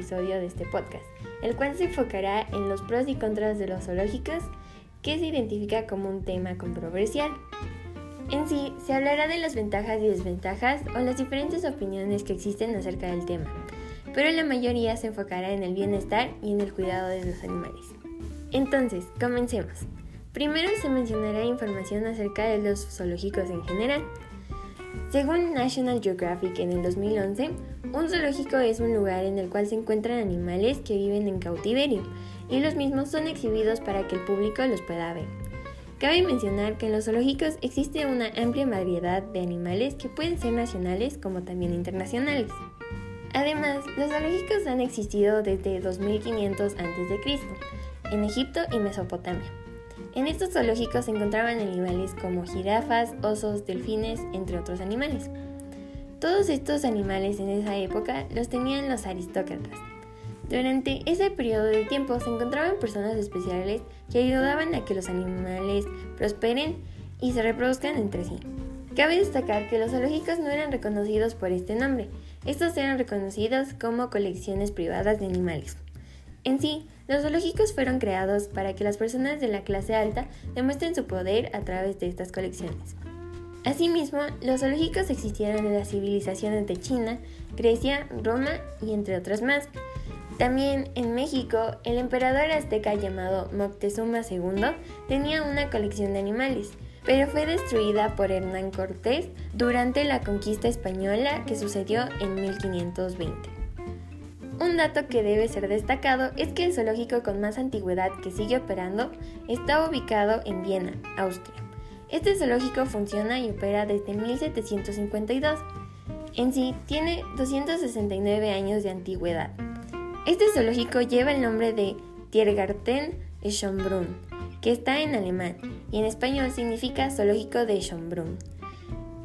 episodio de este podcast, el cual se enfocará en los pros y contras de los zoológicos, que se identifica como un tema controversial. En sí, se hablará de las ventajas y desventajas o las diferentes opiniones que existen acerca del tema, pero la mayoría se enfocará en el bienestar y en el cuidado de los animales. Entonces, comencemos. Primero se mencionará información acerca de los zoológicos en general. Según National Geographic en el 2011, un zoológico es un lugar en el cual se encuentran animales que viven en cautiverio y los mismos son exhibidos para que el público los pueda ver. Cabe mencionar que en los zoológicos existe una amplia variedad de animales que pueden ser nacionales como también internacionales. Además, los zoológicos han existido desde 2500 a.C. en Egipto y Mesopotamia. En estos zoológicos se encontraban animales como jirafas, osos, delfines, entre otros animales. Todos estos animales en esa época los tenían los aristócratas. Durante ese periodo de tiempo se encontraban personas especiales que ayudaban a que los animales prosperen y se reproduzcan entre sí. Cabe destacar que los zoológicos no eran reconocidos por este nombre, estos eran reconocidos como colecciones privadas de animales. En sí, los zoológicos fueron creados para que las personas de la clase alta demuestren su poder a través de estas colecciones. Asimismo, los zoológicos existieron en las civilizaciones de China, Grecia, Roma y entre otras más. También en México, el emperador azteca llamado Moctezuma II tenía una colección de animales, pero fue destruida por Hernán Cortés durante la conquista española que sucedió en 1520. Un dato que debe ser destacado es que el zoológico con más antigüedad que sigue operando está ubicado en Viena, Austria. Este zoológico funciona y opera desde 1752. En sí, tiene 269 años de antigüedad. Este zoológico lleva el nombre de Tiergarten Schönbrunn, que está en alemán, y en español significa Zoológico de Schönbrunn.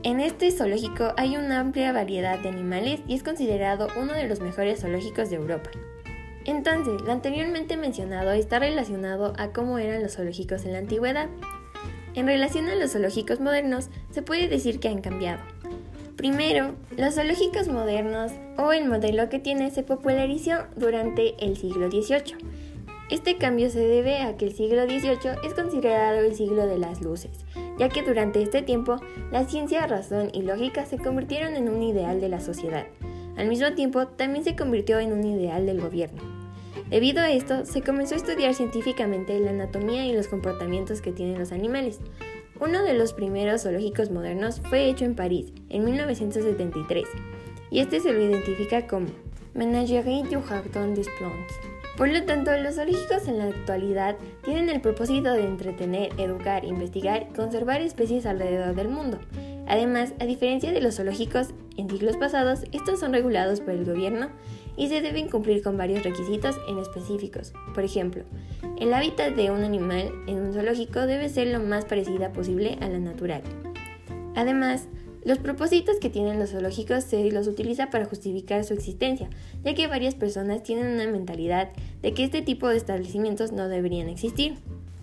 En este zoológico hay una amplia variedad de animales y es considerado uno de los mejores zoológicos de Europa. Entonces, lo anteriormente mencionado está relacionado a cómo eran los zoológicos en la antigüedad. En relación a los zoológicos modernos, se puede decir que han cambiado. Primero, los zoológicos modernos o el modelo que tiene se popularizó durante el siglo XVIII. Este cambio se debe a que el siglo XVIII es considerado el siglo de las luces, ya que durante este tiempo la ciencia, razón y lógica se convirtieron en un ideal de la sociedad. Al mismo tiempo, también se convirtió en un ideal del gobierno. Debido a esto, se comenzó a estudiar científicamente la anatomía y los comportamientos que tienen los animales. Uno de los primeros zoológicos modernos fue hecho en París, en 1973, y este se lo identifica como Menagerie du Jardin des Plantes. Por lo tanto, los zoológicos en la actualidad tienen el propósito de entretener, educar, investigar y conservar especies alrededor del mundo. Además, a diferencia de los zoológicos en siglos pasados, estos son regulados por el gobierno y se deben cumplir con varios requisitos en específicos. Por ejemplo, el hábitat de un animal en un zoológico debe ser lo más parecida posible a la natural. Además, los propósitos que tienen los zoológicos se los utiliza para justificar su existencia, ya que varias personas tienen una mentalidad de que este tipo de establecimientos no deberían existir.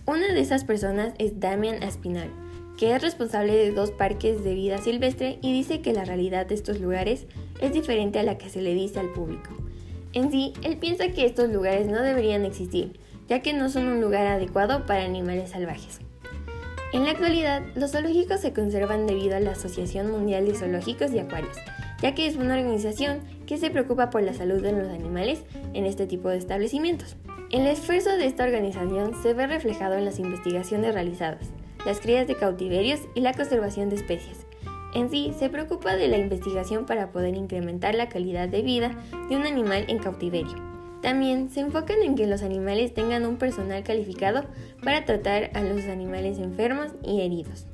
Una de esas personas es Damian Aspinall, que es responsable de dos parques de vida silvestre y dice que la realidad de estos lugares es diferente a la que se le dice al público. En sí, él piensa que estos lugares no deberían existir, ya que no son un lugar adecuado para animales salvajes. En la actualidad, los zoológicos se conservan debido a la Asociación Mundial de Zoológicos y Acuarios, ya que es una organización que se preocupa por la salud de los animales en este tipo de establecimientos. El esfuerzo de esta organización se ve reflejado en las investigaciones realizadas, las crías de cautiverios y la conservación de especies. En sí, se preocupa de la investigación para poder incrementar la calidad de vida de un animal en cautiverio. También se enfocan en que los animales tengan un personal calificado para tratar a los animales enfermos y heridos.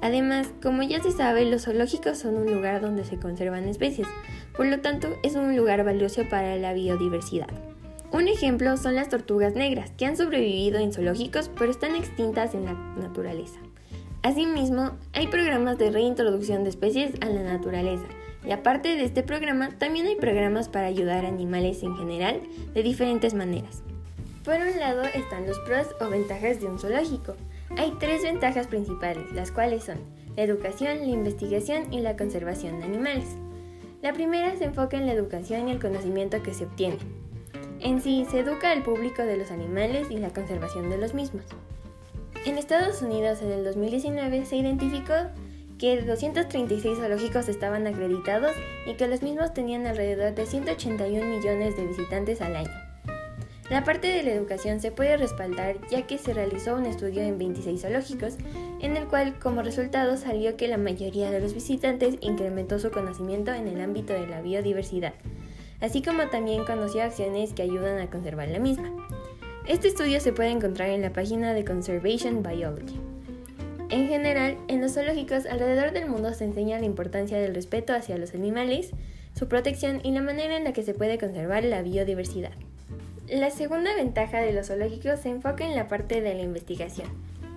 Además, como ya se sabe, los zoológicos son un lugar donde se conservan especies, por lo tanto es un lugar valioso para la biodiversidad. Un ejemplo son las tortugas negras, que han sobrevivido en zoológicos pero están extintas en la naturaleza. Asimismo, hay programas de reintroducción de especies a la naturaleza, y aparte de este programa, también hay programas para ayudar a animales en general de diferentes maneras. Por un lado están los pros o ventajas de un zoológico. Hay tres ventajas principales, las cuales son la educación, la investigación y la conservación de animales. La primera se enfoca en la educación y el conocimiento que se obtiene. En sí, se educa al público de los animales y la conservación de los mismos. En Estados Unidos, en el 2019, se identificó que 236 zoológicos estaban acreditados y que los mismos tenían alrededor de 181 millones de visitantes al año. La parte de la educación se puede respaldar ya que se realizó un estudio en 26 zoológicos, en el cual como resultado salió que la mayoría de los visitantes incrementó su conocimiento en el ámbito de la biodiversidad, así como también conoció acciones que ayudan a conservar la misma. Este estudio se puede encontrar en la página de Conservation Biology. En general, en los zoológicos alrededor del mundo se enseña la importancia del respeto hacia los animales, su protección y la manera en la que se puede conservar la biodiversidad. La segunda ventaja de los zoológicos se enfoca en la parte de la investigación.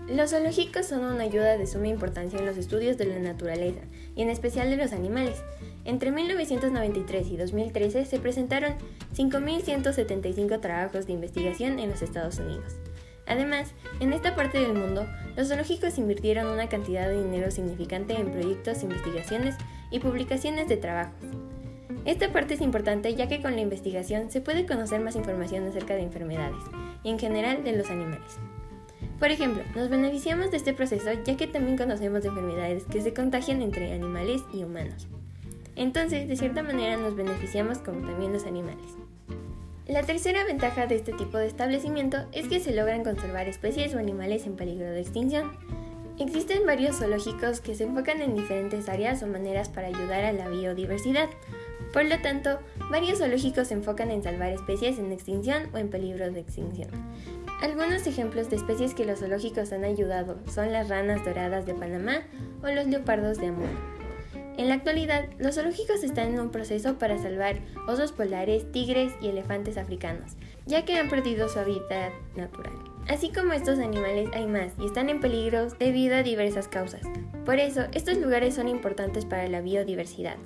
Los zoológicos son una ayuda de suma importancia en los estudios de la naturaleza, y en especial de los animales. Entre 1993 y 2013 se presentaron 5.175 trabajos de investigación en los Estados Unidos. Además, en esta parte del mundo, los zoológicos invirtieron una cantidad de dinero significante en proyectos, investigaciones y publicaciones de trabajos. Esta parte es importante ya que con la investigación se puede conocer más información acerca de enfermedades y en general de los animales. Por ejemplo, nos beneficiamos de este proceso ya que también conocemos de enfermedades que se contagian entre animales y humanos. Entonces, de cierta manera nos beneficiamos como también los animales. La tercera ventaja de este tipo de establecimiento es que se logran conservar especies o animales en peligro de extinción. Existen varios zoológicos que se enfocan en diferentes áreas o maneras para ayudar a la biodiversidad, por lo tanto, varios zoológicos se enfocan en salvar especies en extinción o en peligro de extinción. Algunos ejemplos de especies que los zoológicos han ayudado son las ranas doradas de Panamá o los leopardos de Amur. En la actualidad, los zoológicos están en un proceso para salvar osos polares, tigres y elefantes africanos, ya que han perdido su hábitat natural. Así como estos animales hay más y están en peligro debido a diversas causas. Por eso, estos lugares son importantes para la biodiversidad.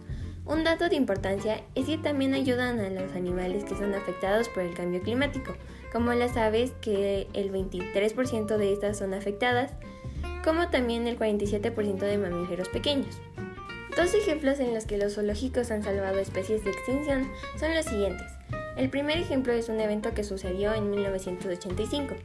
Un dato de importancia es que también ayudan a los animales que son afectados por el cambio climático, como las aves, que el 23% de estas son afectadas, como también el 47% de mamíferos pequeños. Dos ejemplos en los que los zoológicos han salvado especies de extinción son los siguientes. El primer ejemplo es un evento que sucedió en 1985.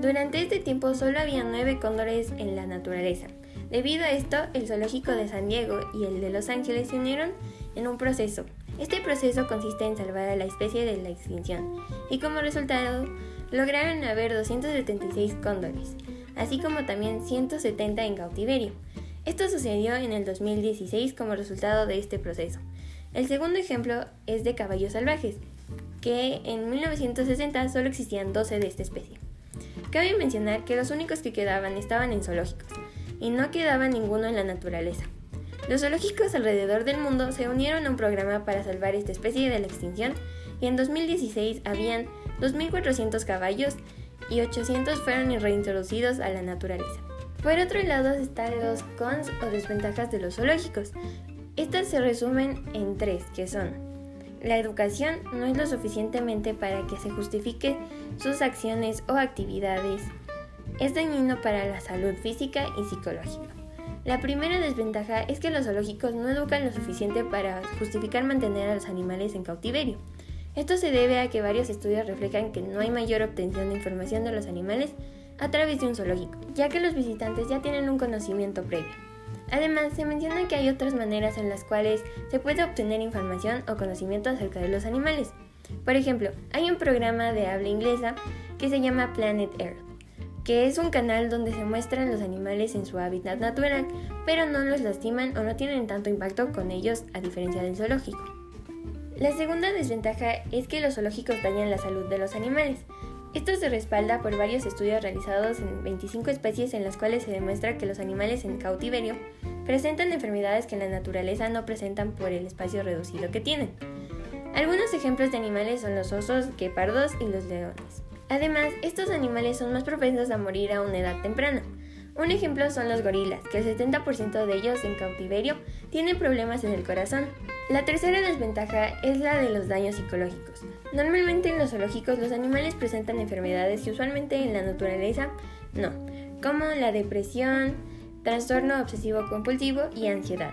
Durante este tiempo solo había nueve cóndores en la naturaleza. Debido a esto, el zoológico de San Diego y el de Los Ángeles se unieron en un proceso. Este proceso consiste en salvar a la especie de la extinción y como resultado lograron haber 276 cóndores, así como también 170 en cautiverio. Esto sucedió en el 2016 como resultado de este proceso. El segundo ejemplo es de caballos salvajes, que en 1960 solo existían 12 de esta especie. Cabe mencionar que los únicos que quedaban estaban en zoológicos, y no quedaba ninguno en la naturaleza. Los zoológicos alrededor del mundo se unieron a un programa para salvar esta especie de la extinción y en 2016 habían 2.400 caballos y 800 fueron reintroducidos a la naturaleza. Por otro lado están los cons o desventajas de los zoológicos. Estas se resumen en tres, que son la educación no es lo suficientemente para que se justifique sus acciones o actividades. Es dañino para la salud física y psicológica. La primera desventaja es que los zoológicos no educan lo suficiente para justificar mantener a los animales en cautiverio. Esto se debe a que varios estudios reflejan que no hay mayor obtención de información de los animales a través de un zoológico, ya que los visitantes ya tienen un conocimiento previo. Además, se menciona que hay otras maneras en las cuales se puede obtener información o conocimiento acerca de los animales. Por ejemplo, hay un programa de habla inglesa que se llama Planet Earth, que es un canal donde se muestran los animales en su hábitat natural, pero no los lastiman o no tienen tanto impacto con ellos a diferencia del zoológico. La segunda desventaja es que los zoológicos dañan la salud de los animales. Esto se respalda por varios estudios realizados en 25 especies en las cuales se demuestra que los animales en cautiverio presentan enfermedades que en la naturaleza no presentan por el espacio reducido que tienen. Algunos ejemplos de animales son los osos, guepardos y los leones. Además, estos animales son más propensos a morir a una edad temprana. Un ejemplo son los gorilas, que el 70% de ellos en cautiverio tienen problemas en el corazón. La tercera desventaja es la de los daños psicológicos. Normalmente en los zoológicos los animales presentan enfermedades que usualmente en la naturaleza no, como la depresión, trastorno obsesivo compulsivo y ansiedad.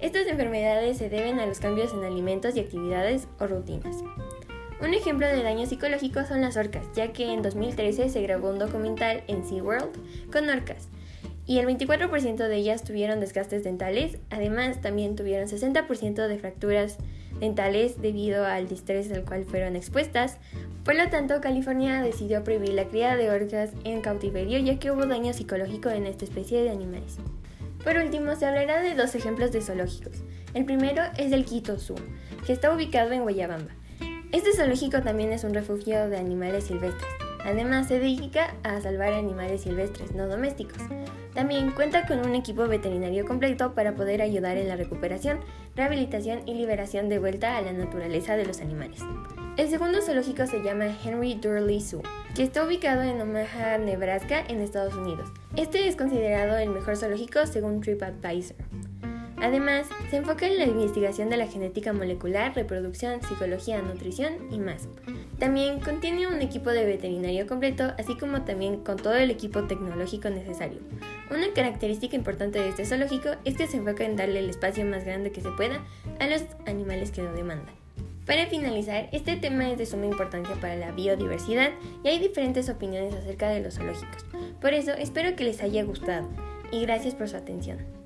Estas enfermedades se deben a los cambios en alimentos y actividades o rutinas. Un ejemplo de daño psicológico son las orcas, ya que en 2013 se grabó un documental en SeaWorld con orcas, y el 24% de ellas tuvieron desgastes dentales, además también tuvieron 60% de fracturas dentales debido al distrés al cual fueron expuestas. Por lo tanto, California decidió prohibir la cría de orcas en cautiverio ya que hubo daño psicológico en esta especie de animales. Por último, se hablará de dos ejemplos de zoológicos. El primero es el Quito Zoo, que está ubicado en Guayabamba. Este zoológico también es un refugio de animales silvestres. Además, se dedica a salvar animales silvestres, no domésticos. También cuenta con un equipo veterinario completo para poder ayudar en la recuperación, rehabilitación y liberación de vuelta a la naturaleza de los animales. El segundo zoológico se llama Henry Durley Zoo, que está ubicado en Omaha, Nebraska, en Estados Unidos. Este es considerado el mejor zoológico según TripAdvisor. Además, se enfoca en la investigación de la genética molecular, reproducción, psicología, nutrición y más. También contiene un equipo de veterinario completo, así como también con todo el equipo tecnológico necesario. Una característica importante de este zoológico es que se enfoca en darle el espacio más grande que se pueda a los animales que lo demandan. Para finalizar, este tema es de suma importancia para la biodiversidad y hay diferentes opiniones acerca de los zoológicos. Por eso espero que les haya gustado y gracias por su atención.